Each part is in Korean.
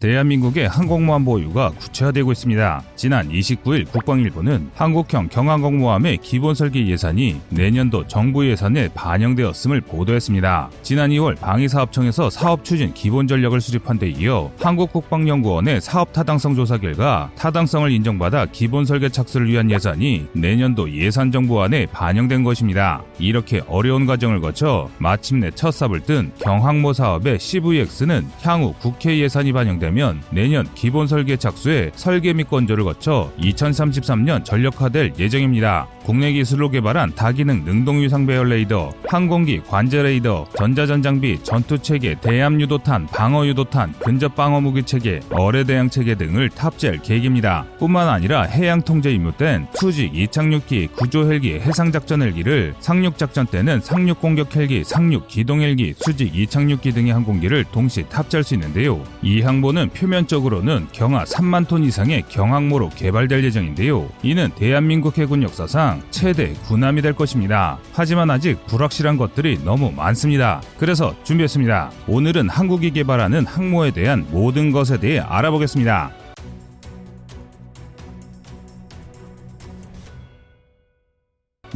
대한민국의 항공모함 보유가 구체화되고 있습니다. 지난 29일 국방일보는 한국형 경항공모함의 기본 설계 예산이 내년도 정부 예산에 반영되었음을 보도했습니다. 지난 2월 방위사업청에서 사업 추진 기본 전력을 수립한 데 이어 한국국방연구원의 사업 타당성 조사 결과 타당성을 인정받아 기본 설계 착수를 위한 예산이 내년도 예산 정부안에 반영된 것입니다. 이렇게 어려운 과정을 거쳐 마침내 첫 삽을 뜬 경항모 사업의 CVX는 향후 국회 예산이 반영된 되면 내년 기본 설계 착수에 설계 및 건조를 거쳐 2033년 전력화될 예정입니다. 국내 기술로 개발한 다기능 능동유상 배열 레이더, 항공기 관제 레이더, 전자전장비, 전투체계, 대함유도탄, 방어유도탄, 근접방어 무기 체계, 어뢰 대항 체계 등을 탑재할 계획입니다. 뿐만 아니라 해양 통제 임무 땐 수직 이착륙기, 구조 헬기, 해상 작전 헬기를 상륙 작전 때는 상륙 공격 헬기, 상륙 기동 헬기, 수직 이착륙기 등의 항공기를 동시 탑재할 수 있는데요. 이 항모는 표면적으로는 경하 3만 톤 이상의 경항모로 개발될 예정인데요. 이는 대한민국 해군 역사상 사상 최대 군함이 될 것입니다. 하지만 아직 불확실한 것들이 너무 많습니다. 그래서 준비했습니다. 오늘은 한국이 개발하는 항모에 대한 모든 것에 대해 알아보겠습니다.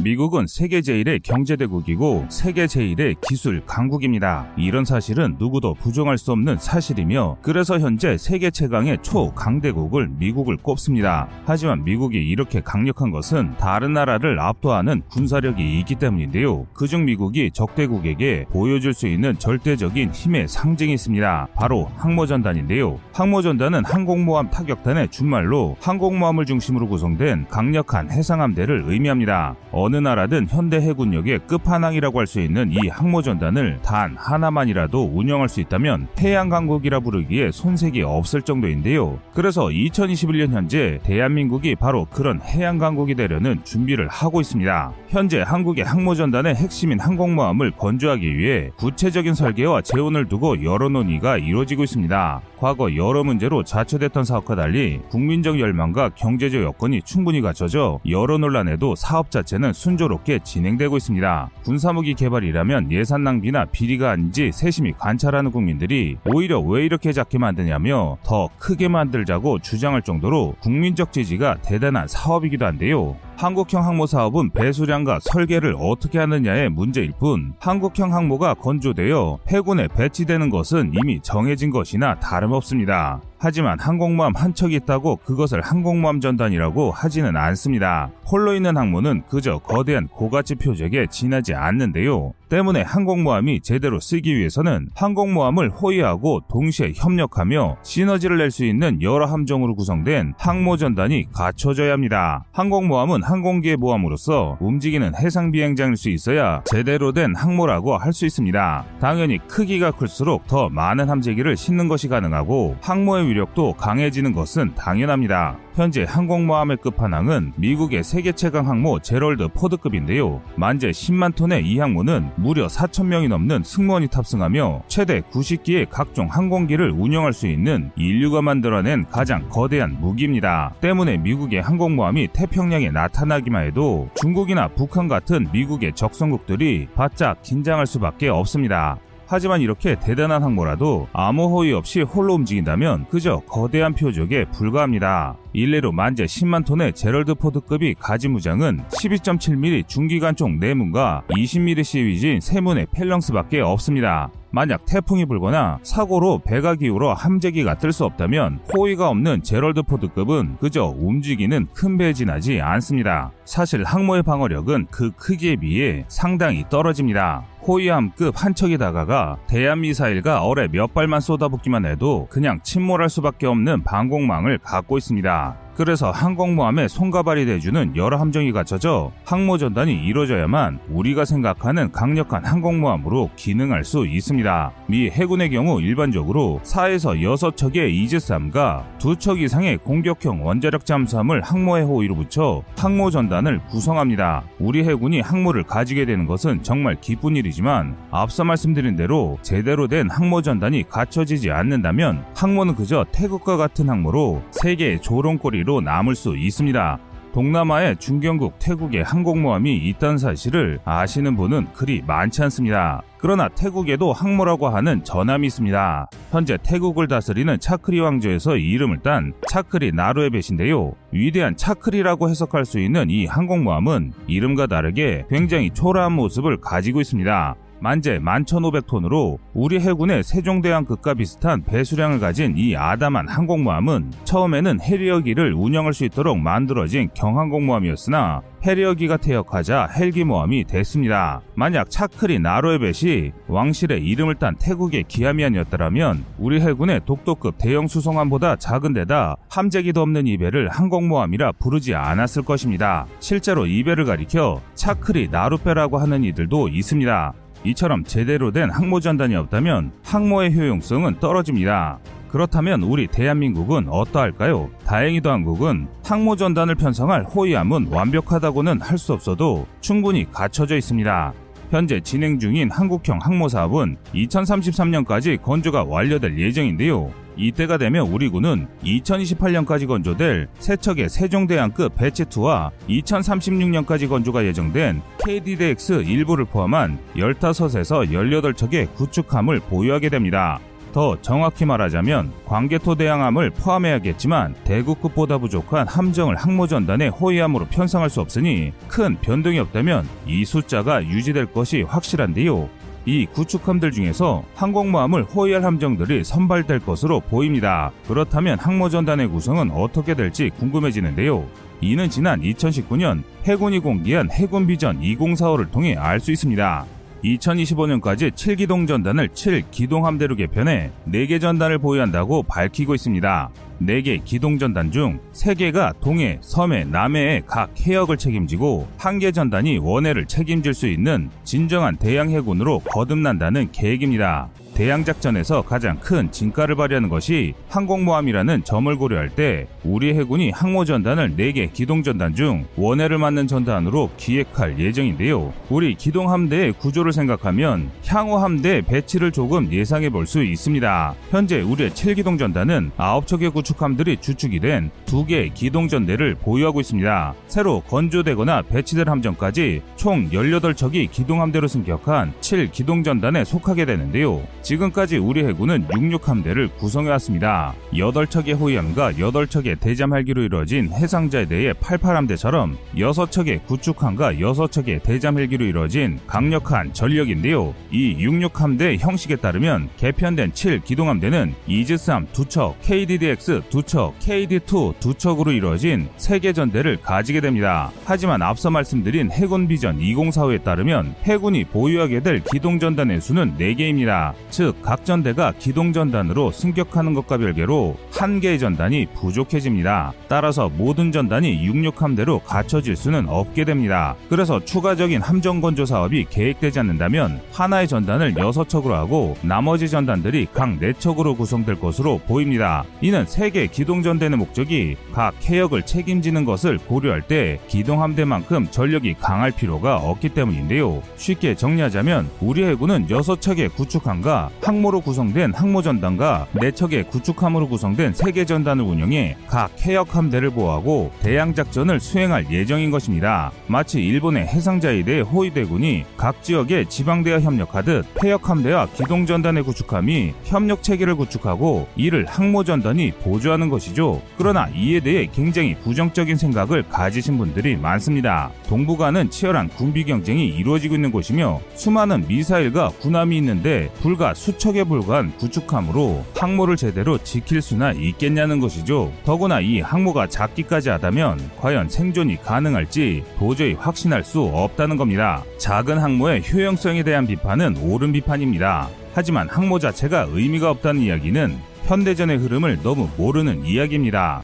미국은 세계 제1의 경제대국이고 세계 제1의 기술 강국입니다. 이런 사실은 누구도 부정할 수 없는 사실이며 그래서 현재 세계 최강의 초강대국을 미국을 꼽습니다. 하지만 미국이 이렇게 강력한 것은 다른 나라를 압도하는 군사력이 있기 때문인데요. 그중 미국이 적대국에게 보여줄 수 있는 절대적인 힘의 상징이 있습니다. 바로 항모전단인데요. 항모전단은 항공모함 타격단의 준말로 항공모함을 중심으로 구성된 강력한 해상함대를 의미합니다. 어느 나라든 현대 해군력의 끝판왕이라고 할 수 있는 이 항모전단을 단 하나만이라도 운영할 수 있다면 해양 강국이라 부르기에 손색이 없을 정도인데요. 그래서 2021년 현재 대한민국이 바로 그런 해양 강국이 되려는 준비를 하고 있습니다. 현재 한국의 항모전단의 핵심인 항공모함을 건조하기 위해 구체적인 설계와 재원을 두고 여러 논의가 이루어지고 있습니다. 과거 여러 문제로 자초됐던 사업과 달리 국민적 열망과 경제적 여건이 충분히 갖춰져 여러 논란에도 사업 자체는 순조롭게 진행되고 있습니다. 군사무기 개발이라면 예산 낭비나 비리가 아닌지 세심히 관찰하는 국민들이 오히려 왜 이렇게 작게 만드냐며 더 크게 만들자고 주장할 정도로 국민적 지지가 대단한 사업이기도 한데요. 한국형 항모 사업은 배수량과 설계를 어떻게 하느냐의 문제일 뿐 한국형 항모가 건조되어 해군에 배치되는 것은 이미 정해진 것이나 다름없습니다. 하지만 항공모함 한 척이 있다고 그것을 항공모함 전단이라고 하지는 않습니다. 홀로 있는 항모는 그저 거대한 고가치 표적에 지나지 않는데요. 때문에 항공모함이 제대로 쓰기 위해서는 항공모함을 호위하고 동시에 협력하며 시너지를 낼 수 있는 여러 함정으로 구성된 항모전단이 갖춰져야 합니다. 항공모함은 항공기의 모함으로써 움직이는 해상 비행장일 수 있어야 제대로 된 항모라고 할 수 있습니다. 당연히 크기가 클수록 더 많은 함재기를 싣는 것이 가능하고 항모의 위력도 강해지는 것은 당연합니다. 현재 항공모함의 끝판왕은 미국의 세계 최강 항모 제럴드 포드급인데요. 만재 10만 톤의 이 항모는 무려 4천 명이 넘는 승무원이 탑승하며 최대 90기의 각종 항공기를 운영할 수 있는 인류가 만들어낸 가장 거대한 무기입니다. 때문에 미국의 항공모함이 태평양에 나타나기만 해도 중국이나 북한 같은 미국의 적성국들이 바짝 긴장할 수밖에 없습니다. 하지만 이렇게 대단한 항모라도 아무 호위 없이 홀로 움직인다면 그저 거대한 표적에 불과합니다. 일례로 만재 10만 톤의 제럴드 포드급이 가진 무장은 12.7mm 중기관총 4문과 20mm CIWS인 3문의 팰렁스밖에 없습니다. 만약 태풍이 불거나 사고로 배가 기울어 함재기가 뜰 수 없다면 호위가 없는 제럴드 포드급은 그저 움직이는 큰 배에 지나지 않습니다. 사실 항모의 방어력은 그 크기에 비해 상당히 떨어집니다. 호위함급 한 척이 다가가 대한미사일과 어뢰 몇 발만 쏟아붓기만 해도 그냥 침몰할 수밖에 없는 방공망을 갖고 있습니다. 그래서 항공모함에 손가발이 돼주는 여러 함정이 갖춰져 항모 전단이 이루어져야만 우리가 생각하는 강력한 항공모함으로 기능할 수 있습니다. 미 해군의 경우 일반적으로 4에서 6척의 이즈3과 2척 이상의 공격형 원자력 잠수함을 항모의 호위로 붙여 항모 전단을 구성합니다. 우리 해군이 항모를 가지게 되는 것은 정말 기쁜 일이지만 앞서 말씀드린 대로 제대로 된 항모 전단이 갖춰지지 않는다면 항모는 그저 태극과 같은 항모로 세계의 조롱거리 로 기회로 남을 수 있습니다. 동남아에 중견국 태국의 항공모함이 있다는 사실을 아시는 분은 그리 많지 않습니다. 그러나 태국에도 항모라고 하는 전함이 있습니다. 현재 태국을 다스리는 차크리 왕조에서 이름을 딴 차크리 나루에벳인데요. 위대한 차크리라고 해석할 수 있는 이 항공모함은 이름과 다르게 굉장히 초라한 모습을 가지고 있습니다. 만재 11,500톤으로 우리 해군의 세종대왕 급과 비슷한 배수량을 가진 이 아담한 항공모함은 처음에는 해리어기를 운영할 수 있도록 만들어진 경항공모함이었으나 해리어기가 퇴역하자 헬기모함이 됐습니다. 만약 차크리 나로에벳이 왕실의 이름을 딴 태국의 기아미안이었더라면 우리 해군의 독도급 대형 수송함보다 작은 데다 함재기도 없는 이 배를 항공모함이라 부르지 않았을 것입니다. 실제로 이 배를 가리켜 차크리 나루페라고 하는 이들도 있습니다. 이처럼 제대로 된 항모 전단이 없다면 항모의 효용성은 떨어집니다. 그렇다면 우리 대한민국은 어떠할까요? 다행히도 한국은 항모 전단을 편성할 호위함은 완벽하다고는 할 수 없어도 충분히 갖춰져 있습니다. 현재 진행 중인 한국형 항모 사업은 2033년까지 건조가 완료될 예정인데요. 이때가 되면 우리 군은 2028년까지 건조될 세척의 세종대왕급 배치2와 2036년까지 건조가 예정된 KDDX 일부를 포함한 15에서 18척의 구축함을 보유하게 됩니다. 더 정확히 말하자면 광개토 대항함을 포함해야겠지만 대구급보다 부족한 함정을 항모전단의 호위함으로 편성할 수 없으니 큰 변동이 없다면 이 숫자가 유지될 것이 확실한데요. 이 구축함들 중에서 항공모함을 호위할 함정들이 선발될 것으로 보입니다. 그렇다면 항모전단의 구성은 어떻게 될지 궁금해지는데요. 이는 지난 2019년 해군이 공개한 해군 비전 2045를 통해 알 수 있습니다. 2025년까지 7기동 전단을 7기동 함대로 개편해 4개 전단을 보유한다고 밝히고 있습니다. 4개 기동 전단 중 3개가 동해, 섬해, 남해의 각 해역을 책임지고 1개 전단이 원해를 책임질 수 있는 진정한 대양 해군으로 거듭난다는 계획입니다. 대양작전에서 가장 큰 진가를 발휘하는 것이 항공모함이라는 점을 고려할 때 우리 해군이 항모전단을 4개 기동전단 중 원해를 맞는 전단으로 기획할 예정인데요. 우리 기동함대의 구조를 생각하면 향후 함대 배치를 조금 예상해 볼 수 있습니다. 현재 우리의 7기동전단은 9척의 구축 함들이 주축이 된 2개의 기동전대를 보유하고 있습니다. 새로 건조되거나 배치될 함정까지 총 18척이 기동함대로 승격한 7기동전단에 속하게 되는데요. 지금까지 우리 해군은 66함대를 구성해왔습니다. 8척의 호위함과 8척의 대잠 헬기로 이루어진 해상자에 대해 88함대처럼 6척의 구축함과 6척의 대잠 헬기로 이루어진 강력한 전력인데요. 이 66함대 형식에 따르면 개편된 7기동함대는 이즈스함 2척, KDDX 2척, KD2 2척으로 이루어진 3개 전대를 가지게 됩니다. 하지만 앞서 말씀드린 해군 비전 2045에 따르면 해군이 보유하게 될 기동 전단의 수는 4개입니다. 즉, 각 전대가 기동 전단으로 승격하는 것과 별개로 한 개의 전단이 부족해집니다. 따라서 모든 전단이 66함대로 갖춰질 수는 없게 됩니다. 그래서 추가적인 함정 건조 사업이 계획되지 않는다면 하나의 전단을 6척으로 하고 나머지 전단들이 각 4척으로 구성될 것으로 보입니다. 이는 세계 기동전대의 목적이 각 해역을 책임지는 것을 고려할 때 기동함대만큼 전력이 강할 필요가 없기 때문인데요. 쉽게 정리하자면 우리 해군은 6척의 구축함과 항모로 구성된 항모전단과 4척의 구축함으로 구성된 세계 전단을 운영해 각 해역 함대를 보호하고 대양작전을 수행할 예정인 것입니다. 마치 일본의 해상자위대 호위대군이 각 지역의 지방대와 협력하듯 해역 함대와 기동전단의 구축함이 협력 체계를 구축하고 이를 항모전단이 보 조하는 것이죠. 그러나 이에 대해 굉장히 부정적인 생각을 가지신 분들이 많습니다. 동북아는 치열한 군비 경쟁이 이루어지고 있는 곳이며 수많은 미사일과 군함이 있는데 불과 수척에 불과한 구축함으로 항모를 제대로 지킬 수나 있겠냐는 것이죠. 더구나 이 항모가 작기까지 하다면 과연 생존이 가능할지 도저히 확신할 수 없다는 겁니다. 작은 항모의 효용성에 대한 비판은 옳은 비판입니다. 하지만 항모 자체가 의미가 없다는 이야기는 현대전의 흐름을 너무 모르는 이야기입니다.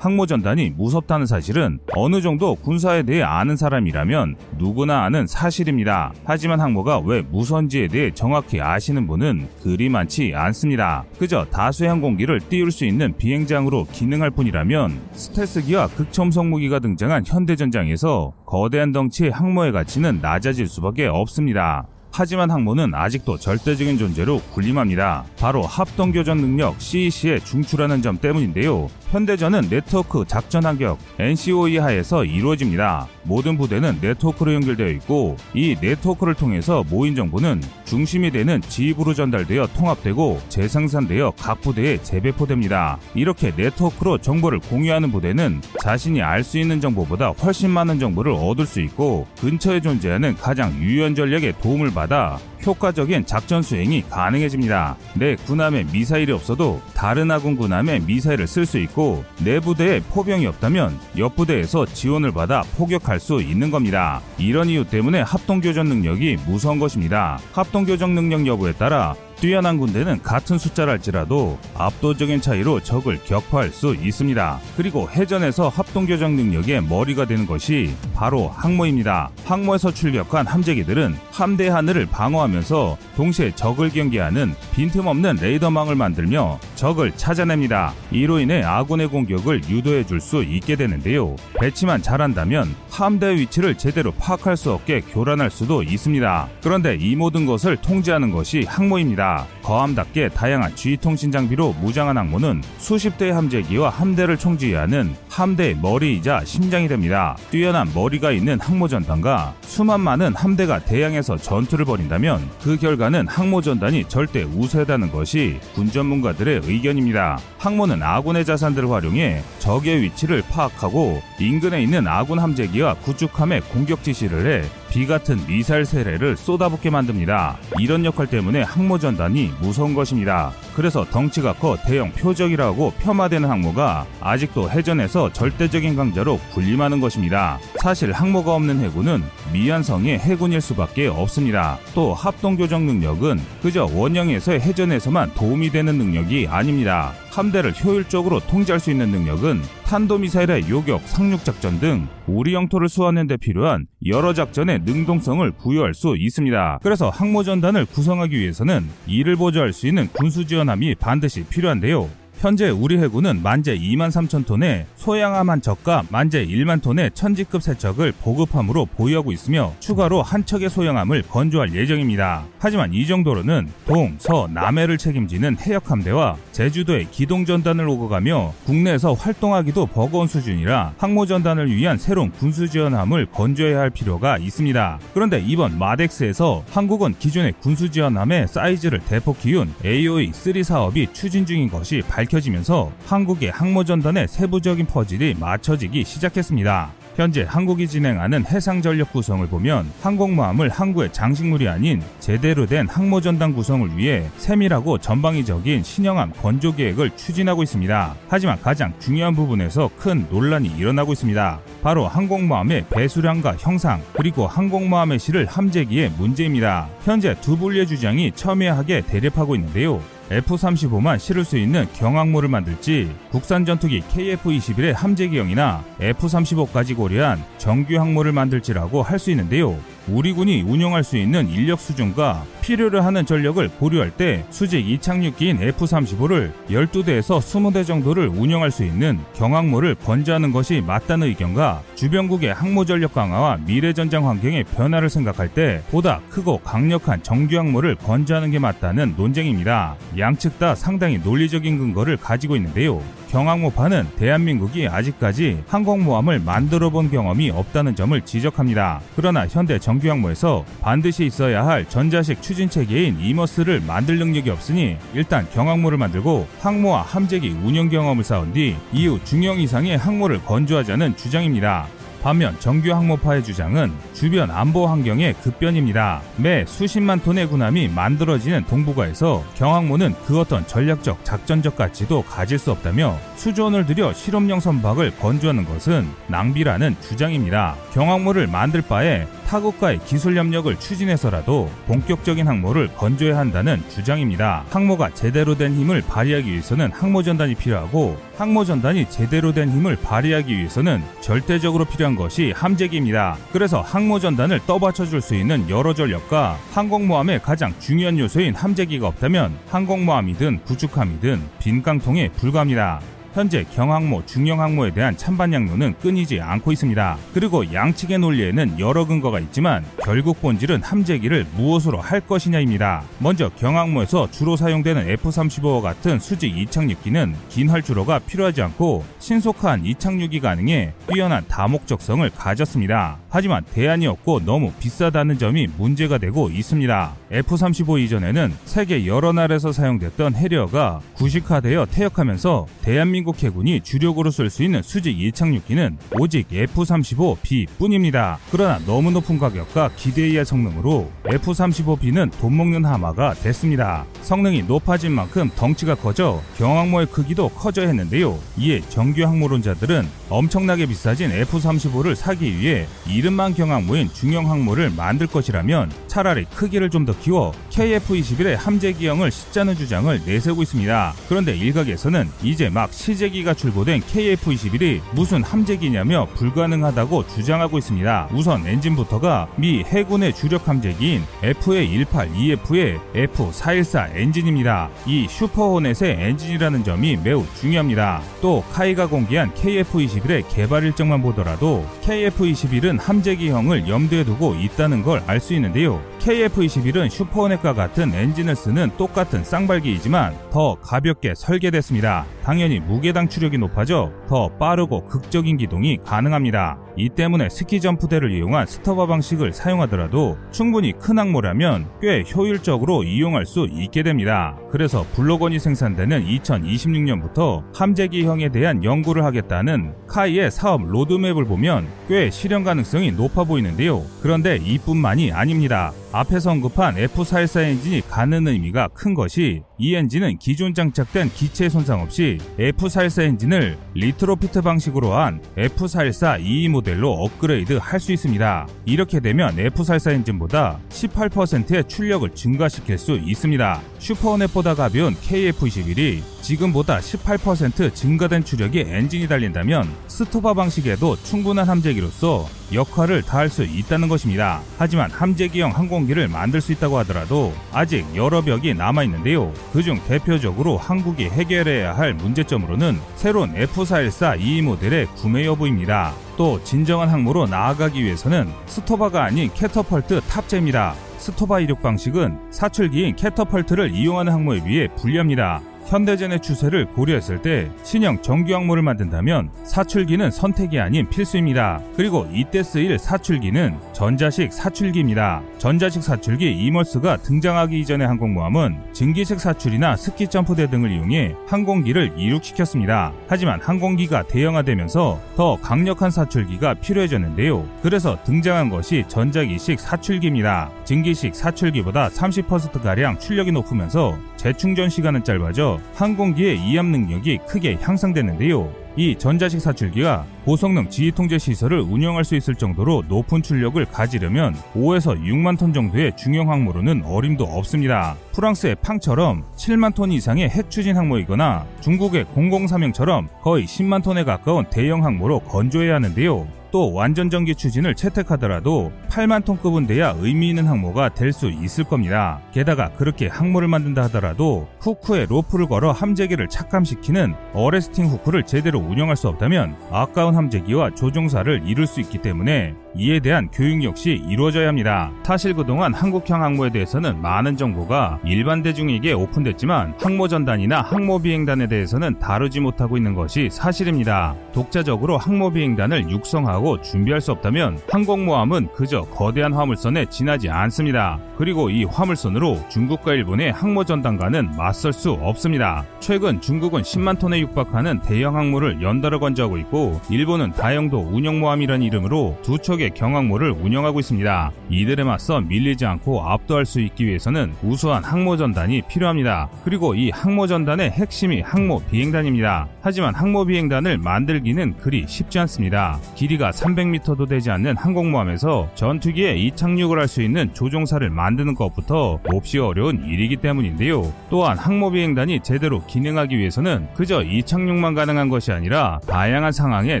항모전단이 무섭다는 사실은 어느 정도 군사에 대해 아는 사람이라면 누구나 아는 사실입니다. 하지만 항모가 왜 무선지에 대해 정확히 아시는 분은 그리 많지 않습니다. 그저 다수의 항공기를 띄울 수 있는 비행장으로 기능할 뿐이라면 스텔스기와 극첨성 무기가 등장한 현대전장에서 거대한 덩치의 항모의 가치는 낮아질 수밖에 없습니다. 하지만 항모는 아직도 절대적인 존재로 군림합니다. 바로 합동교전 능력 CEC에 중출하는 점 때문인데요. 현대전은 네트워크 작전 한격 NCOE 하에서 이루어집니다. 모든 부대는 네트워크로 연결되어 있고 이 네트워크를 통해서 모인 정보는 중심이 되는 지휘부로 전달되어 통합되고 재생산되어 각 부대에 재배포됩니다. 이렇게 네트워크로 정보를 공유하는 부대는 자신이 알 수 있는 정보보다 훨씬 많은 정보를 얻을 수 있고 근처에 존재하는 가장 유연 전략에 도움을 받아 효과적인 작전 수행이 가능해집니다. 내 군함에 미사일이 없어도 다른 아군 군함에 미사일을 쓸 수 있고 내 부대에 포병이 없다면 옆 부대에서 지원을 받아 포격할 수 있는 겁니다. 이런 이유 때문에 합동교전 능력이 무서운 것입니다. 합동교전 능력 여부에 따라 뛰어난 군대는 같은 숫자랄지라도 압도적인 차이로 적을 격파할 수 있습니다. 그리고 해전에서 합동교정 능력의 머리가 되는 것이 바로 항모입니다. 항모에서 출격한 함재기들은 함대 하늘을 방어하면서 동시에 적을 경계하는 빈틈없는 레이더망을 만들며 적을 찾아냅니다. 이로 인해 아군의 공격을 유도해 줄 수 있게 되는데요. 배치만 잘한다면 함대 위치를 제대로 파악할 수 없게 교란할 수도 있습니다. 그런데 이 모든 것을 통제하는 것이 항모입니다. 거함답게 다양한 G통신 장비로 무장한 항모는 수십 대의 함재기와 함대를 총지휘하는 함대의 머리이자 심장이 됩니다. 뛰어난 머리가 있는 항모전단과 수만 많은 함대가 대양에서 전투를 벌인다면 그 결과는 항모전단이 절대 우세하다는 것이 군 전문가들의 의견입니다. 항모는 아군의 자산들을 활용해 적의 위치를 파악하고 인근에 있는 아군 함재기와 구축함에 공격 지시를 해 비 같은 미사일 세례를 쏟아붓게 만듭니다. 이런 역할 때문에 항모 전단이 무서운 것입니다. 그래서 덩치가 커 대형 표적이라고 폄하되는 항모가 아직도 해전에서 절대적인 강자로 군림하는 것입니다. 사실 항모가 없는 해군은 미완성의 해군일 수밖에 없습니다. 또 합동교정 능력은 그저 원형에서의 해전에서만 도움이 되는 능력이 아닙니다. 함대를 효율적으로 통제할 수 있는 능력은 탄도미사일의 요격, 상륙작전 등 우리 영토를 수호하는 데 필요한 여러 작전의 능동성을 부여할 수 있습니다. 그래서 항모전단을 구성하기 위해서는 이를 보조할 수 있는 군수 지원함이 반드시 필요한데요. 현재 우리 해군은 만재 2만 3천 톤의 소양함 한 척과 만재 1만 톤의 천지급 세척을 보급함으로 보유하고 있으며 추가로 한 척의 소양함을 건조할 예정입니다. 하지만 이 정도로는 동, 서, 남해를 책임지는 해역함대와 제주도의 기동전단을 오고가며 국내에서 활동하기도 버거운 수준이라 항모전단을 위한 새로운 군수지원함을 건조해야 할 필요가 있습니다. 그런데 이번 마덱스에서 한국은 기존의 군수지원함의 사이즈를 대폭 키운 AOE-3 사업이 추진 중인 것이 밝 밝혀지면서 한국의 항모전단의 세부적인 퍼즐이 맞춰지기 시작했습니다. 현재 한국이 진행하는 해상 전력 구성을 보면 항공모함을 항구의 장식물이 아닌 제대로 된 항모전단 구성을 위해 세밀하고 전방위적인 신형함 건조 계획을 추진하고 있습니다. 하지만 가장 중요한 부분에서 큰 논란이 일어나고 있습니다. 바로 항공모함의 배수량과 형상 그리고 항공모함의 실을 함재기의 문제입니다. 현재 두 분리의 주장이 첨예하게 대립하고 있는데요. F-35만 실을 수 있는 경항모를 만들지 국산 전투기 KF-21의 함재기형이나 F-35까지 고려한 정규 항모를 만들지라고 할 수 있는데요. 우리 군이 운영할 수 있는 인력 수준과 필요로 하는 전력을 고려할 때 수직 이착륙기인 F-35를 12대에서 20대 정도를 운영할 수 있는 경항모를 건조하는 것이 맞다는 의견과 주변국의 항모 전력 강화와 미래 전장 환경의 변화를 생각할 때 보다 크고 강력한 정규 항모를 건조하는 게 맞다는 논쟁입니다. 양측 다 상당히 논리적인 근거를 가지고 있는데요. 경항모파는 대한민국이 아직까지 항공모함을 만들어 본 경험이 없다는 점을 지적합니다. 그러나 현대 정규항모에서 반드시 있어야 할 전자식 추진 체계인 이머스를 만들 능력이 없으니 일단 경항모를 만들고 항모와 함재기 운영 경험을 쌓은 뒤 이후 중형 이상의 항모를 건조하자는 주장입니다. 반면 정규 항모파의 주장은 주변 안보 환경의 급변입니다. 매 수십만 톤의 군함이 만들어지는 동북아에서 경항모는 그 어떤 전략적 작전적 가치도 가질 수 없다며 수조원을 들여 실험용 선박을 건조하는 것은 낭비라는 주장입니다. 경항모를 만들 바에 타국과의 기술 협력을 추진해서라도 본격적인 항모를 건조해야 한다는 주장입니다. 항모가 제대로 된 힘을 발휘하기 위해서는 항모 전단이 필요하고 항모 전단이 제대로 된 힘을 발휘하기 위해서는 절대적으로 필요한 것이 함재기입니다. 그래서 항모 전단을 떠받쳐 줄 수 있는 여러 전력과 항공모함의 가장 중요한 요소인 함재기가 없다면 항공모함이든 구축함이든 빈 깡통에 불과합니다. 현재 경항모, 중형항모에 대한 찬반 양론은 끊이지 않고 있습니다. 그리고 양측의 논리에는 여러 근거가 있지만 결국 본질은 함재기를 무엇으로 할 것이냐입니다. 먼저 경항모에서 주로 사용되는 F-35와 같은 수직 이착륙기는 긴 활주로가 필요하지 않고 신속한 이착륙이 가능해 뛰어난 다목적성을 가졌습니다. 하지만 대안이 없고 너무 비싸다는 점이 문제가 되고 있습니다. F-35 이전에는 세계 여러 나라에서 사용됐던 해리어가 구식화되어 퇴역하면서 대한민국 해군이 주력으로 쓸 수 있는 수직 이착륙기는 오직 F-35B 뿐입니다. 그러나 너무 높은 가격과 기대에 의한 성능으로 F-35B는 돈 먹는 하마가 됐습니다. 성능이 높아진 만큼 덩치가 커져 경항모의 크기도 커져 했는데요. 이에 정규 항모론자들은 엄청나게 비싸진 F-35를 사기 위해 이 름만 경항모인 중형 항모를 만들 것이라면 차라리 크기를 좀 더 키워 KF-21의 함재 기형을 싣자는 주장을 내세우고 있습니다. 그런데 일각에서는 이제 막 시제기가 출고된 KF-21이 무슨 함재기냐며 불가능하다고 주장하고 있습니다. 우선 엔진부터가 미 해군의 주력 함재기인 FA-18EF의 F-414 엔진입니다. 이 슈퍼호넷의 엔진이라는 점이 매우 중요합니다. 또 KAI가 공개한 KF-21의 개발 일정만 보더라도 KF-21은 함재기형을 염두에 두고 있다는 걸 알 수 있는데요. KF-21은 슈퍼호넷과 같은 엔진을 쓰는 똑같은 쌍발기이지만 더 가볍게 설계됐습니다. 당연히 무게당 추력이 높아져 더 빠르고 극적인 기동이 가능합니다. 이 때문에 스키 점프대를 이용한 STOBAR 방식을 사용하더라도 충분히 큰 항모라면 꽤 효율적으로 이용할 수 있게 됩니다. 그래서 Block One이 생산되는 2026년부터 함재기형에 대한 연구를 하겠다는 KAI의 사업 로드맵을 보면 꽤 실현 가능성이 높아 보이는데요. 그런데 이뿐만이 아닙니다. 앞에서 언급한 F414 엔진이 갖는 의미가 큰 것이 이 엔진은 기존 장착된 기체 손상 없이 F414 엔진을 retrofit 방식으로 한 F414 EE 모델로 업그레이드 할 수 있습니다. 이렇게 되면 F414 엔진보다 18%의 출력을 증가시킬 수 있습니다. 슈퍼호넷보다 가벼운 KF21이 지금보다 18% 증가된 추력의 엔진이 달린다면 STOBAR 방식에도 충분한 함재기로서 역할을 다할 수 있다는 것입니다. 하지만 함재기형 항공기를 만들 수 있다고 하더라도 아직 여러 벽이 남아 있는데요. 그중 대표적으로 한국이 해결해야 할 문제점으로는 새로운 F414 EE 모델의 구매 여부입니다. 또 진정한 항모로 나아가기 위해서는 STOBAR가 아닌 캐터펄트 탑재입니다. STOBAR 이륙 방식은 사출기인 캐터펄트를 이용하는 항모에 비해 불리합니다. 현대전의 추세를 고려했을 때 신형 정규 항모를 만든다면 사출기는 선택이 아닌 필수입니다. 그리고 이때 쓰일 사출기는 전자식 사출기입니다. 전자식 사출기 EMALS가 등장하기 이전의 항공모함은 증기식 사출이나 스키 점프대 등을 이용해 항공기를 이륙시켰습니다. 하지만 항공기가 대형화되면서 더 강력한 사출기가 필요해졌는데요. 그래서 등장한 것이 전자기식 사출기입니다. 증기식 사출기보다 30%가량 출력이 높으면서 재충전 시간은 짧아져 항공기의 이압 능력이 크게 향상됐는데요. 이 전자식 사출기가 고성능 지휘통제 시설을 운영할 수 있을 정도로 높은 출력을 가지려면 5에서 6만 톤 정도의 중형 항모로는 어림도 없습니다. 프랑스의 팡처럼 7만 톤 이상의 핵 추진 항모이거나 중국의 003형처럼 거의 10만 톤에 가까운 대형 항모로 건조해야 하는데요. 또 완전 전기 추진을 채택하더라도 8만 톤급은 돼야 의미 있는 항모가 될 수 있을 겁니다. 게다가 그렇게 항모를 만든다 하더라도 후크에 로프를 걸어 함재기를 착감시키는 어레스팅 후크를 제대로 운영할 수 없다면 아까운 함재기와 조종사를 이룰 수 있기 때문에 이에 대한 교육 역시 이루어져야 합니다. 사실 그동안 한국형 항모에 대해서는 많은 정보가 일반 대중에게 오픈됐지만 항모 전단이나 항모 비행단에 대해서는 다루지 못하고 있는 것이 사실입니다. 독자적으로 항모 비행단을 육성하고 준비할 수 없다면 항공모함은 그저 거대한 화물선에 지나지 않습니다. 그리고 이 화물선으로 중국과 일본의 항모 전단과는 맞설 수 없습니다. 최근 중국은 10만 톤에 육박하는 대형 항모를 연달아 건조하고 있고 일본은 다형도 운영모함이라는 이름으로 두 척의 경항모를 운영하고 있습니다. 이들에 맞서 밀리지 않고 압도할 수 있기 위해서는 우수한 항모 전단이 필요합니다. 그리고 이 항모 전단의 핵심이 항모 비행단입니다. 하지만 항모 비행단을 만들기는 그리 쉽지 않습니다. 길이가 300m도 되지 않는 항공모함에서 전투기에 이착륙을 할 수 있는 조종사를 만드는 것부터 몹시 어려운 일이기 때문인데요. 또한 항모 비행단이 제대로 기능하기 위해서는 그저 이착륙만 가능한 것이 아니라 다양한 상황에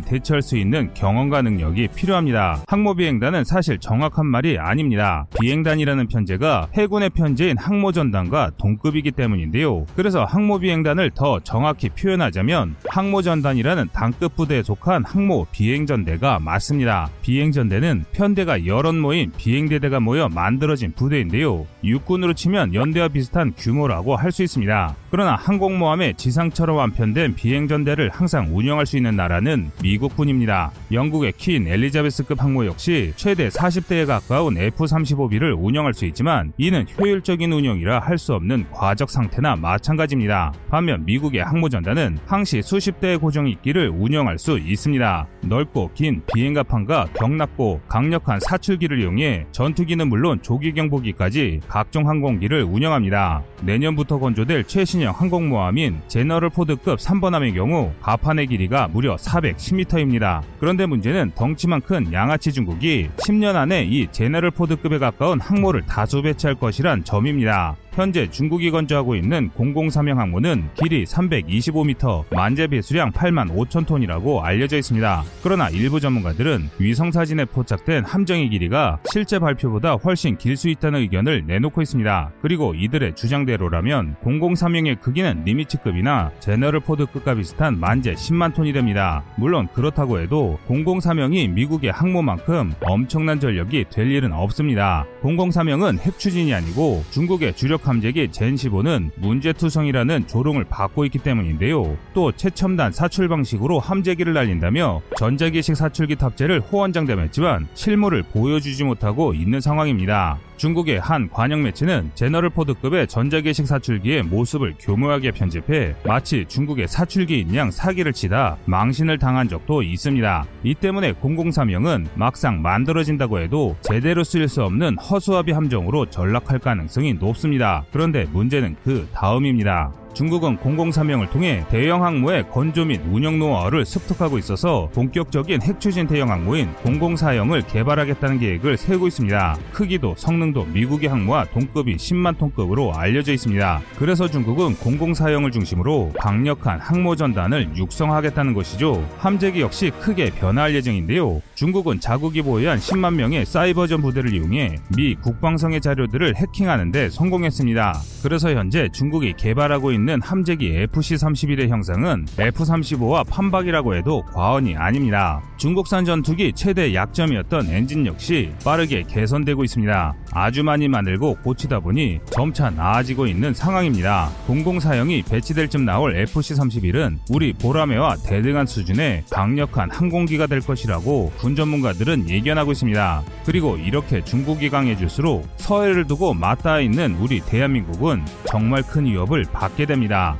대처할 수 있는 경험과 능력이 필요합니다. 항모비행단은 사실 정확한 말이 아닙니다. 비행단이라는 편제가 해군의 편제인 항모전단과 동급이기 때문인데요. 그래서 항모비행단을 더 정확히 표현하자면 항모전단이라는 단급 부대에 속한 항모 비행전대가 맞습니다. 비행전대는 편대가 여럿 모인 비행대대가 모여 만들어진 부대인데요. 육군으로 치면 연대와 비슷한 규모라고 할 수 있습니다. 그러나 항공모함의 지상처럼 완편된 비행전대를 항상 운영할 수 있는 나라는 미국군입니다. 영국의 퀸 엘리자베스급 항모 역시 최대 40대에 가까운 F-35B를 운영할 수 있지만 이는 효율적인 운영이라 할 수 없는 과적 상태나 마찬가지입니다. 반면 미국의 항모전단은 항시 수십 대의 고정익기를 운영할 수 있습니다. 넓고 긴 비행갑판과 경납고 강력한 사출기를 이용해 전투기는 물론 조기경보기까지 각종 항공기를 운영합니다. 내년부터 건조될 최신형 항공모함인 제너럴 포드급 3번함의 경우 갑판의 길이가 무려 410m입니다. 그런데 문제는 덩치만 큰 양아치 중국이 10년 안에 이 제럴드 포드급에 가까운 항모를 다수 배치할 것이란 점입니다. 현재 중국이 건조하고 있는 003형 항모는 길이 325m, 만재 배수량 8만 5천 톤이라고 알려져 있습니다. 그러나 일부 전문가들은 위성 사진에 포착된 함정의 길이가 실제 발표보다 훨씬 길 수 있다는 의견을 내놓고 있습니다. 그리고 이들의 주장대로라면 003형의 크기는 니미츠급이나 제럴드 포드급과 비슷한 만재 10만 톤이 됩니다. 물론 그렇다고 해도 003형이 미국의 항모만큼 엄청난 전력이 될 일은 없습니다. 003형은 핵 추진이 아니고 중국의 주력 함재기 젠15는 문제투성이라는 조롱을 받고 있기 때문인데요. 또 최첨단 사출 방식으로 함재기를 날린다며 전자기식 사출기 탑재를 호언장담했지만 실물을 보여주지 못하고 있는 상황입니다. 중국의 한 관영 매체는 제너럴 포드급의 전자기식 사출기의 모습을 교묘하게 편집해 마치 중국의 사출기인 양 사기를 치다 망신을 당한 적도 있습니다. 이 때문에 003형은 막상 만들어진다고 해도 제대로 쓰일 수 없는 허수아비 함정으로 전락할 가능성이 높습니다. 그런데 문제는 그 다음입니다. 중국은 003형을 통해 대형 항모의 건조 및 운영 노하우를 습득하고 있어서 본격적인 핵추진 대형 항모인 004형을 개발하겠다는 계획을 세우고 있습니다. 크기도 성능도 미국의 항모와 동급이 10만 톤급으로 알려져 있습니다. 그래서 중국은 004형을 중심으로 강력한 항모 전단을 육성하겠다는 것이죠. 함재기 역시 크게 변화할 예정인데요. 중국은 자국이 보유한 10만 명의 사이버전 부대를 이용해 미 국방성의 자료들을 해킹하는데 성공했습니다. 그래서 현재 중국이 개발하고 있는 있는 함재기 FC-31의 형상은 F-35와 판박이라고 해도 과언이 아닙니다. 중국산 전투기 최대 약점이었던 엔진 역시 빠르게 개선되고 있습니다. 아주 많이 만들고 고치다 보니 점차 나아지고 있는 상황입니다. 004형이 배치될 쯤 나올 FC-31은 우리 보라매와 대등한 수준의 강력한 항공기가 될 것이라고 군 전문가들은 예견하고 있습니다. 그리고 이렇게 중국이 강해질수록 서해를 두고 맞닿아 있는 우리 대한민국은 정말 큰 위협을 받게 됩니다.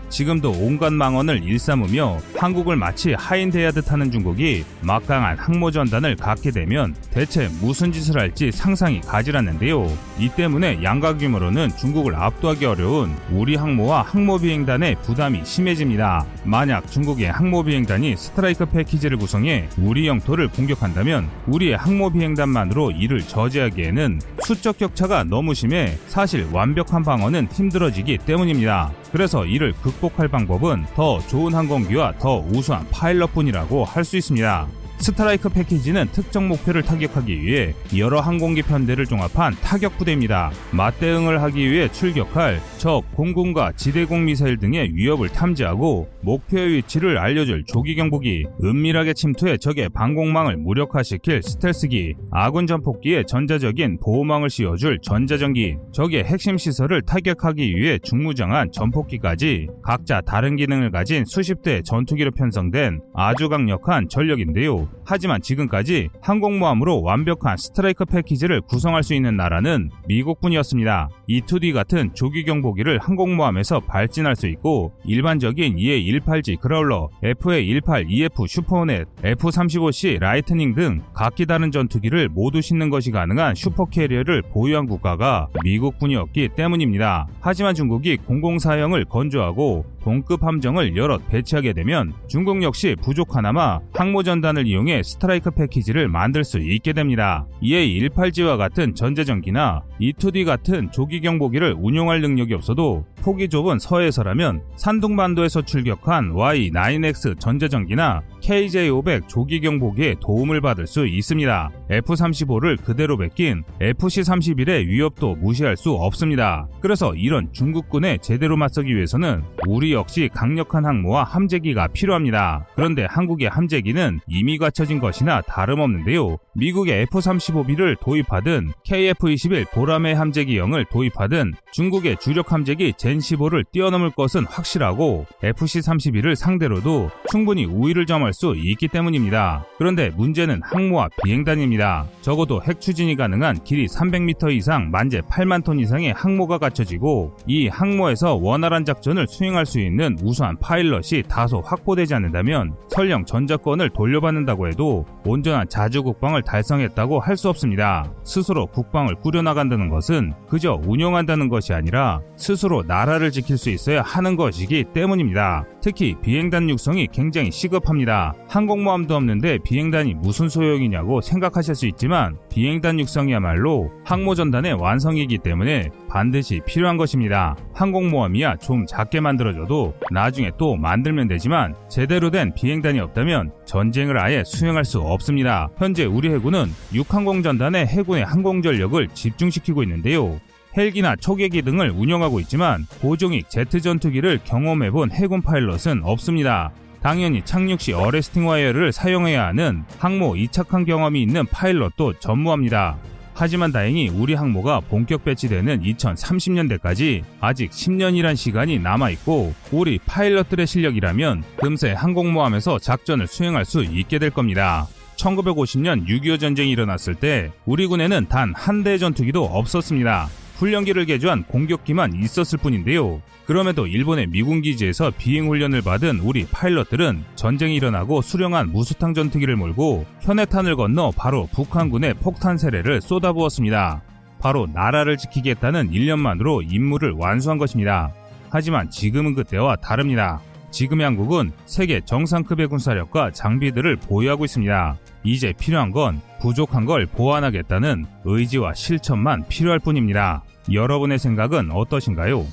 지금도 온갖 망언을 일삼으며 한국을 마치 하인대하듯 하는 중국이 막강한 항모전단을 갖게 되면 대체 무슨 짓을 할지 상상이 가지 않는데요. 이 때문에 양가 규모로는 중국을 압도하기 어려운 우리 항모와 항모비행단의 부담이 심해집니다. 만약 중국의 항모비행단이 스트라이크 패키지를 구성해 우리 영토를 공격한다면 우리의 항모비행단만으로 이를 저지하기에는 수적 격차가 너무 심해 사실 완벽한 방어는 힘들어지기 때문입니다. 그래서 이를 극복할 방법은 더 좋은 항공기와 더 우수한 파일럿뿐이라고 할 수 있습니다. strike package는 특정 목표를 타격하기 위해 여러 항공기 편대를 종합한 타격 부대입니다. 맞대응을 하기 위해 출격할 적 공군과 지대공 미사일 등의 위협을 탐지하고 목표의 위치를 알려줄 조기 경보기, 은밀하게 침투해 적의 방공망을 무력화시킬 스텔스기, 아군 전폭기에 전자적인 보호망을 씌워줄 전자전기, 적의 핵심 시설을 타격하기 위해 중무장한 전폭기까지 각자 다른 기능을 가진 수십 대 전투기로 편성된 아주 강력한 전력인데요. 하지만 지금까지 항공모함으로 완벽한 strike package를 구성할 수 있는 나라는 미국뿐이었습니다. E2D 같은 조기 경보기를 항공모함에서 발진할 수 있고 일반적인 EA-18G Growler, FA-18EF Super Hornet, F-35C Lightning 등 각기 다른 전투기를 모두 싣는 것이 가능한 supercarrier를 보유한 국가가 미국뿐이었기 때문입니다. 하지만 중국이 004형을 건조하고 동급 함정을 여럿 배치하게 되면 중국 역시 부족하나마 항모전단을 이용해 strike package를 만들 수 있게 됩니다. EA-18G와 같은 전자전기나 E2D 같은 조기 경보기를 운용할 능력이 없어도 폭이 좁은 서해에서라면 산둥반도에서 출격한 Y-9X 전자전기나 KJ500 조기 경보기에 도움을 받을 수 있습니다. F-35를 그대로 베낀 FC-31의 위협도 무시할 수 없습니다. 그래서 이런 중국군에 제대로 맞서기 위해서는 우리 역시 강력한 항모와 함재기가 필요합니다. 그런데 한국의 함재기는 이미 갖춰진 것이나 다름없는데요. 미국의 F-35B를 도입하든 KF-21 보라매 함재기형을 도입하든 중국의 주력 함재기 젠15를 뛰어넘을 것은 확실하고 FC-31을 상대로도 충분히 우위를 점할 수 있기 때문입니다. 그런데 문제는 항모와 비행단입니다. 적어도 핵 추진이 가능한 길이 300m 이상 만재 8만 톤 이상의 항모가 갖춰지고 이 항모에서 원활한 작전을 수행할 수 있는 우수한 파일럿이 다소 확보되지 않는다면 설령 전자권을 돌려받는다고 해도 온전한 자주 국방을 달성했다고 할 수 없습니다. 스스로 국방을 꾸려나간다는 것은 그저 운영한다는 것이 아니라 스스로 나 라를 지킬 수 있어야 하는 것이기 때문입니다. 특히 비행단 육성이 굉장히 시급합니다. 항공모함도 없는데 비행단이 무슨 소용이냐고 생각하실 수 있지만 비행단 육성이야말로 항모전단의 완성이기 때문에 반드시 필요한 것입니다. 항공모함이야 좀 작게 만들어져도 나중에 또 만들면 되지만 제대로 된 비행단이 없다면 전쟁을 아예 수행할 수 없습니다. 현재 우리 해군은 육항공전단에 해군의 항공전력을 집중시키고 있는데요. 헬기나 초계기 등을 운영하고 있지만 고정익 제트 전투기를 경험해본 해군 파일럿은 없습니다. 당연히 착륙 시 arresting wire를 사용해야 하는 항모 이착함 경험이 있는 파일럿도 전무합니다. 하지만 다행히 우리 항모가 본격 배치되는 2030년대까지 아직 10년이란 시간이 남아있고 우리 파일럿들의 실력이라면 금세 항공모함에서 작전을 수행할 수 있게 될 겁니다. 1950년 6.25 전쟁이 일어났을 때 우리 군에는 단 한 대 전투기도 없었습니다. 훈련기를 개조한 공격기만 있었을 뿐인데요. 그럼에도 일본의 미군 기지에서 비행 훈련을 받은 우리 파일럿들은 전쟁이 일어나고 수령한 무수탕 전투기를 몰고 현해탄을 건너 바로 북한군의 폭탄 세례를 쏟아부었습니다. 바로 나라를 지키겠다는 일념만으로 임무를 완수한 것입니다. 하지만 지금은 그때와 다릅니다. 지금의 한국은 세계 정상급의 군사력과 장비들을 보유하고 있습니다. 이제 필요한 건 부족한 걸 보완하겠다는 의지와 실천만 필요할 뿐입니다. 여러분의 생각은 어떠신가요?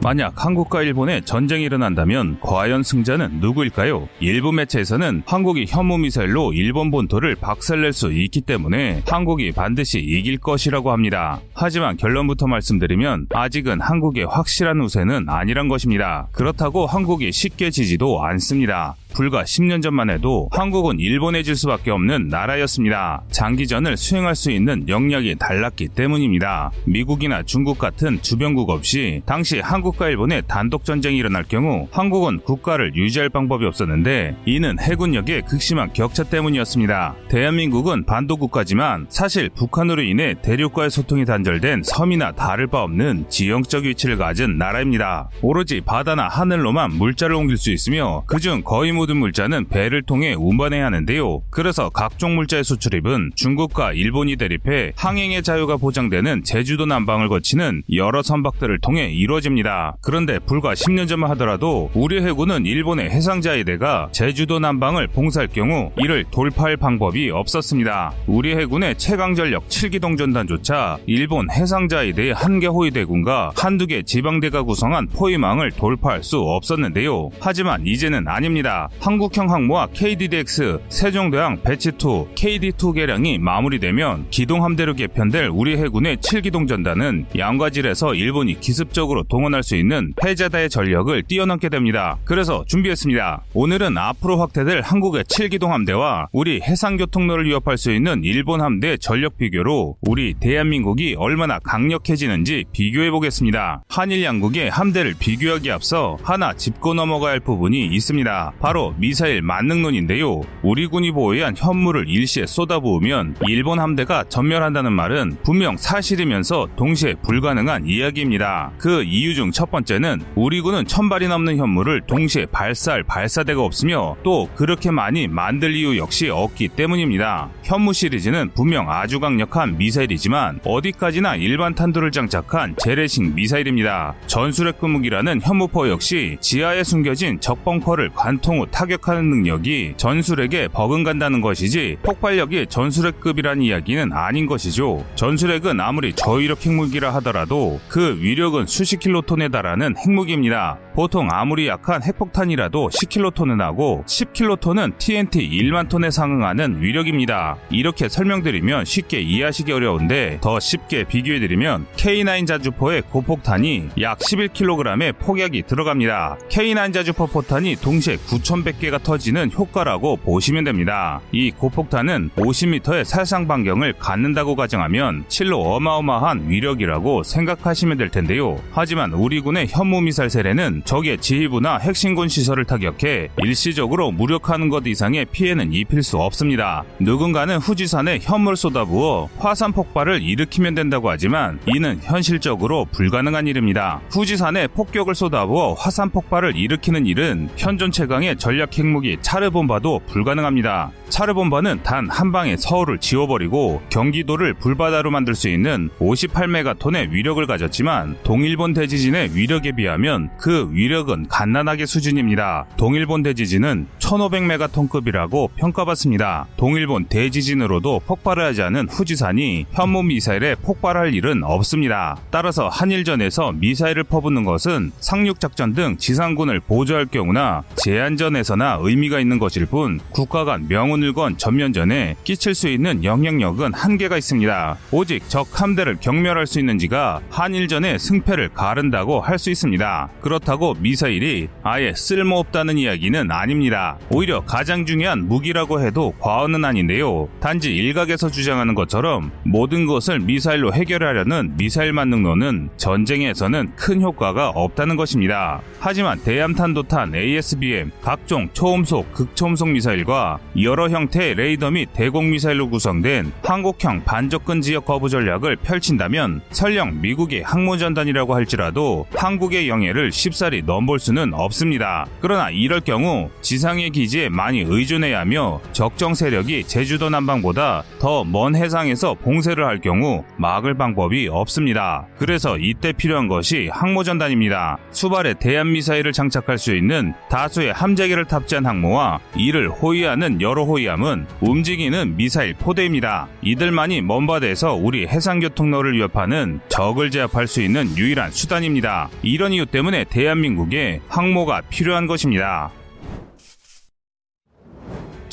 만약 한국과 일본의 전쟁이 일어난다면 과연 승자는 누구일까요? 일부 매체에서는 한국이 현무 미사일로 일본 본토를 박살낼 수 있기 때문에 한국이 반드시 이길 것이라고 합니다. 하지만 결론부터 말씀드리면 아직은 한국의 확실한 우세는 아니란 것입니다. 그렇다고 한국이 쉽게 지지도 않습니다. 불과 10년 전만 해도 한국은 일본에 질 수밖에 없는 나라였습니다. 장기전을 수행할 수 있는 역량이 달랐기 때문입니다. 미국이나 중국 같은 주변국 없이 당시 한국과 일본의 단독 전쟁이 일어날 경우 한국은 국가를 유지할 방법이 없었는데 이는 해군력의 극심한 격차 때문이었습니다. 대한민국은 반도 국가지만 사실 북한으로 인해 대륙과의 소통이 단절된 섬이나 다를 바 없는 지형적 위치를 가진 나라입니다. 오로지 바다나 하늘로만 물자를 옮길 수 있으며 그중 거의 모든 물자는 배를 통해 운반해야 하는데요. 그래서 각종 물자의 수출입은 중국과 일본이 대립해 항행의 자유가 보장되는 제주도 남방을 거치는 여러 선박들을 통해 이루어집니다. 그런데 불과 10년 전만 하더라도 우리 해군은 일본의 해상자위대가 제주도 남방을 봉사할 경우 이를 돌파할 방법이 없었습니다. 우리 해군의 최강전력 7기동 전단조차 일본 해상자위대의 한 개 호위대군과 한두 개 지방대가 구성한 포위망을 돌파할 수 없었는데요. 하지만 이제는 아닙니다. 한국형 항모와 KDDX, 세종대왕 배치2, KD2 개량이 마무리되면 기동함대로 개편될 우리 해군의 7기동 전단은 양과질에서 일본이 기습적으로 동원할 수 있는 해자다의 전력을 뛰어넘게 됩니다. 그래서 준비했습니다. 오늘은 앞으로 확대될 한국의 7기동 함대와 우리 해상교통로를 위협할 수 있는 일본 함대 전력 비교로 우리 대한민국이 얼마나 강력해지는지 비교해 보겠습니다. 한일 양국의 함대를 비교하기 앞서 하나 짚고 넘어가야 할 부분이 있습니다. 바로 미사일 만능론인데요. 우리 군이 보유한 현물을 일시에 쏟아부으면 일본 함대가 전멸한다는 말은 분명 사실이면서 동시에 불가능한 이야기입니다. 그 이유 중 첫 번째는 우리 군은 천발이 넘는 현물을 동시에 발사할 발사대가 없으며 또 그렇게 많이 만들 이유 역시 없기 때문입니다. 현무 시리즈는 분명 아주 강력한 미사일이지만 어디까지나 일반 탄두를 장착한 재래식 미사일입니다. 전술핵 금무기라는 현무포 역시 지하에 숨겨진 적벙커를 관통 후 타격하는 능력이 전술핵에 버금간다는 것이지 폭발력이 전술핵급이란 이야기는 아닌 것이죠. 전술핵은 아무리 저위력 핵무기라 하더라도 그 위력은 수십 킬로톤에 달하는 핵무기입니다. 보통 아무리 약한 핵폭탄이라도 10킬로톤은 하고 10킬로톤은 TNT 1만 톤에 상응하는 위력입니다. 이렇게 설명드리면 쉽게 이해하시기 어려운데 더 쉽게 비교해드리면 K9 자주포의 고폭탄이 약 11kg의 폭약이 들어갑니다. K9 자주포 포탄이 동시에 9,100개가 터지는 효과라고 보시면 됩니다. 이 고폭탄은 50m의 살상 반경을 갖는다고 가정하면 실로 어마어마한 위력이라고 생각하시면 될 텐데요. 하지만 우리 군의 현무미사일 세례는 적의 지휘부나 핵신군 시설을 타격해 일시적으로 무력하는 것 이상의 피해는 입힐 수 없습니다. 누군가는 후지산에 현물 쏟아부어 화산 폭발을 일으키면 된다고 하지만 이는 현실적으로 불가능한 일입니다. 후지산에 폭격을 쏟아부어 화산 폭발을 일으키는 일은 현존 최강의 전략 핵무기 차르본바도 불가능합니다. 차르본바는 단 한 방에 서울을 지워버리고 경기도를 불바다로 만들 수 있는 58메가톤의 위력을 가졌지만 동일본 대지진의 위력에 비하면 그 위력은 갓난하게 수준입니다. 동일본 대지진은 1500메가톤급이라고 평가받습니다. 동일본 대지진으로도 폭발을 하지 않은 후지산이 현무 미사일에 폭발할 일은 없습니다. 따라서 한일전에서 미사일을 퍼붓는 것은 상륙작전 등 지상군을 보조할 경우나 제한전에서나 의미가 있는 것일 뿐 국가 간 명운을 건 전면전에 끼칠 수 있는 영향력은 한계가 있습니다. 오직 적 함대를 경멸할 수 있는지가 한일전의 승패를 가른다고 할 수 있습니다. 그렇다고 미사일이 아예 쓸모없다는 이야기는 아닙니다. 오히려 가장 중요한 무기라고 해도 과언은 아닌데요. 단지 일각에서 주장하는 것처럼 모든 것을 미사일로 해결하려는 미사일 만능론은 전쟁에서는 큰 효과가 없다는 것입니다. 하지만 대함탄도탄 ASBM, 각종 초음속, 극초음속 미사일과 여러 형태의 레이더 및 대공 미사일로 구성된 한국형 반접근 지역 거부 전략을 펼친다면 설령 미국의 항모전단이라고 할지라도 한국의 영해를 쉽사리 넘볼 수는 없습니다. 그러나 이럴 경우 지상의 기지에 많이 의존해야 하며 적정 세력이 제주도 남방보다 더 먼 해상에서 봉쇄를 할 경우 막을 방법이 없습니다. 그래서 이때 필요한 것이 항모전단입니다. 수발의 대한미사일을 장착할 수 있는 다수의 함재기를 탑재한 항모와 이를 호위하는 여러 호위함은 움직이는 미사일 포대입니다. 이들만이 먼 바다에서 우리 해상교통로를 위협하는 적을 제압할 수 있는 유일한 수단입니다. 이런 이유 때문에 대한 민국에 항모가 필요한 것입니다.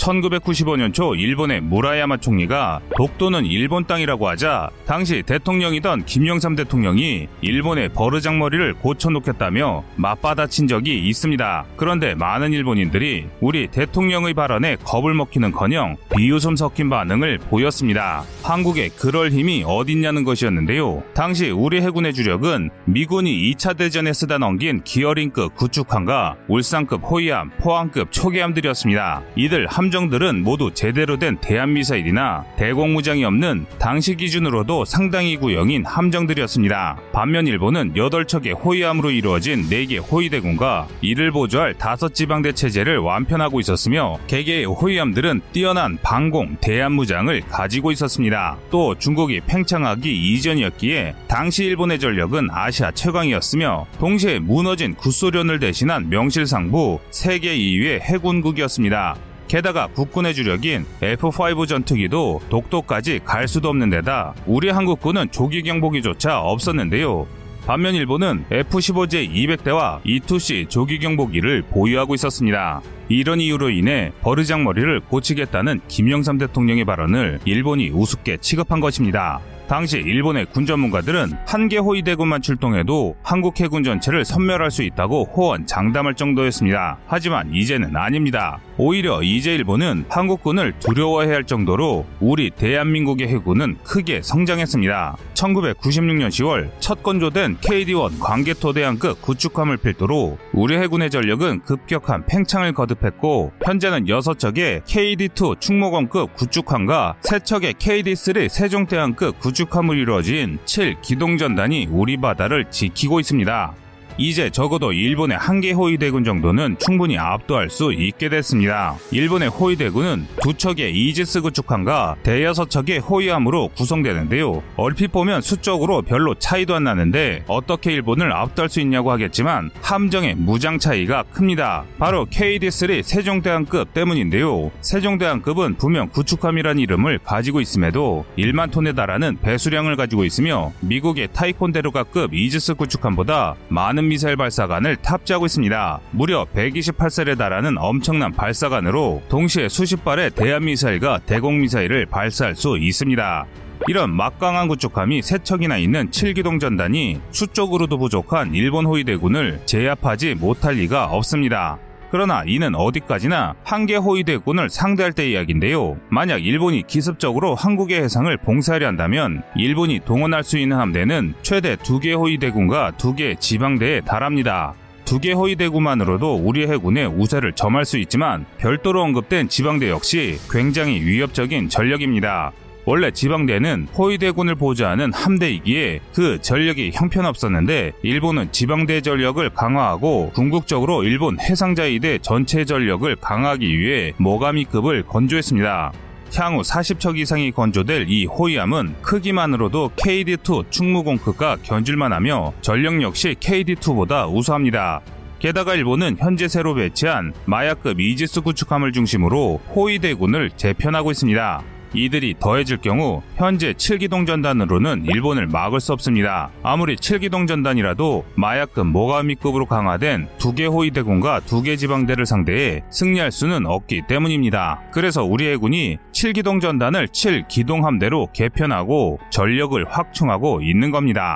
1995년 초 일본의 무라야마 총리가 독도는 일본 땅이라고 하자 당시 대통령이던 김영삼 대통령이 일본의 버르장머리를 고쳐놓겠다며 맞받아친 적이 있습니다. 그런데 많은 일본인들이 우리 대통령의 발언에 겁을 먹기는커녕 비웃음 섞인 반응을 보였습니다. 한국에 그럴 힘이 어딨냐는 것이었는데요. 당시 우리 해군의 주력은 미군이 2차 대전에 쓰다 넘긴 기어링급 구축함과 울산급 호위함, 포항급 초계함들이었습니다. 이들 함 함정들은 모두 제대로 된 대한미사일이나 대공무장이 없는 당시 기준으로도 상당히 구형인 함정들이었습니다. 반면 일본은 8척의 호위함으로 이루어진 4개 호위대군과 이를 보조할 5지방대 체제를 완편하고 있었으며 개개의 호위함들은 뛰어난 방공, 대한무장을 가지고 있었습니다. 또 중국이 팽창하기 이전이었기에 당시 일본의 전력은 아시아 최강이었으며 동시에 무너진 구소련을 대신한 명실상부 세계 2위의 해군국이었습니다. 게다가 국군의 주력인 F5 전투기도 독도까지 갈 수도 없는 데다 우리 한국군은 조기 경보기조차 없었는데요. 반면 일본은 F-15J 200대와 E-2C 조기 경보기를 보유하고 있었습니다. 이런 이유로 인해 버르장머리를 고치겠다는 김영삼 대통령의 발언을 일본이 우습게 취급한 것입니다. 당시 일본의 군 전문가들은 한 개 호위대군만 출동해도 한국 해군 전체를 섬멸할 수 있다고 호언 장담할 정도였습니다. 하지만 이제는 아닙니다. 오히려 이제 일본은 한국군을 두려워해야 할 정도로 우리 대한민국의 해군은 크게 성장했습니다. 1996년 10월 첫 건조된 KD-1 광개토대항급 구축함을 필두로 우리 해군의 전력은 급격한 팽창을 거듭했고 현재는 6척의 KD-2 충무공급 구축함과 3척의 KD-3 세종대항급 구축함으로 이루어진 7기동전단이 우리 바다를 지키고 있습니다. 이제 적어도 일본의 한개 호위대군 정도는 충분히 압도할 수 있게 됐습니다. 일본의 호위대군은 두 척의 이지스 구축함과 대여섯 척의 호위함으로 구성되는데요. 얼핏 보면 수적으로 별로 차이도 안 나는데 어떻게 일본을 압도할 수 있냐고 하겠지만 함정의 무장 차이가 큽니다. 바로 KD3 세종대왕급 때문인데요. 세종대왕급은 분명 구축함이란 이름을 가지고 있음에도 1만 톤에 달하는 배수량을 가지고 있으며 미국의 타이콘데로가급 이지스 구축함보다 많은 미사일 발사관을 탑재하고 있습니다. 무려 128살에 달하는 엄청난 발사관으로 동시에 수십 발의 대한 미사일과 대공 미사일을 발사할 수 있습니다. 이런 막강한 구축함이 세 척이나 있는 7기동 전단이 수적으로도 부족한 일본 호위대군을 제압하지 못할 리가 없습니다. 그러나 이는 어디까지나 한개 호위대군을 상대할 때 이야기인데요. 만약 일본이 기습적으로 한국의 해상을 봉쇄하려 한다면 일본이 동원할 수 있는 함대는 최대 두개 호위대군과 두개 지방대에 달합니다. 두개 호위대구만으로도 우리 해군의 우세를 점할 수 있지만 별도로 언급된 지방대 역시 굉장히 위협적인 전력입니다. 원래 지방대는 호위대군을 보좌하는 함대이기에 그 전력이 형편없었는데 일본은 지방대 전력을 강화하고 궁극적으로 일본 해상자위대 전체 전력을 강화하기 위해 모가미급을 건조했습니다. 향후 40척 이상이 건조될 이 호위함은 크기만으로도 KD2 충무공급과 견줄만하며 전력 역시 KD2보다 우수합니다. 게다가 일본은 현재 새로 배치한 마야급 이지스 구축함을 중심으로 호위대군을 재편하고 있습니다. 이들이 더해질 경우 현재 7기동 전단으로는 일본을 막을 수 없습니다. 아무리 7기동 전단이라도 마약급 모가미급으로 강화된 두 개 호위대군과 두 개 지방대를 상대해 승리할 수는 없기 때문입니다. 그래서 우리 해군이 7기동 전단을 7기동 함대로 개편하고 전력을 확충하고 있는 겁니다.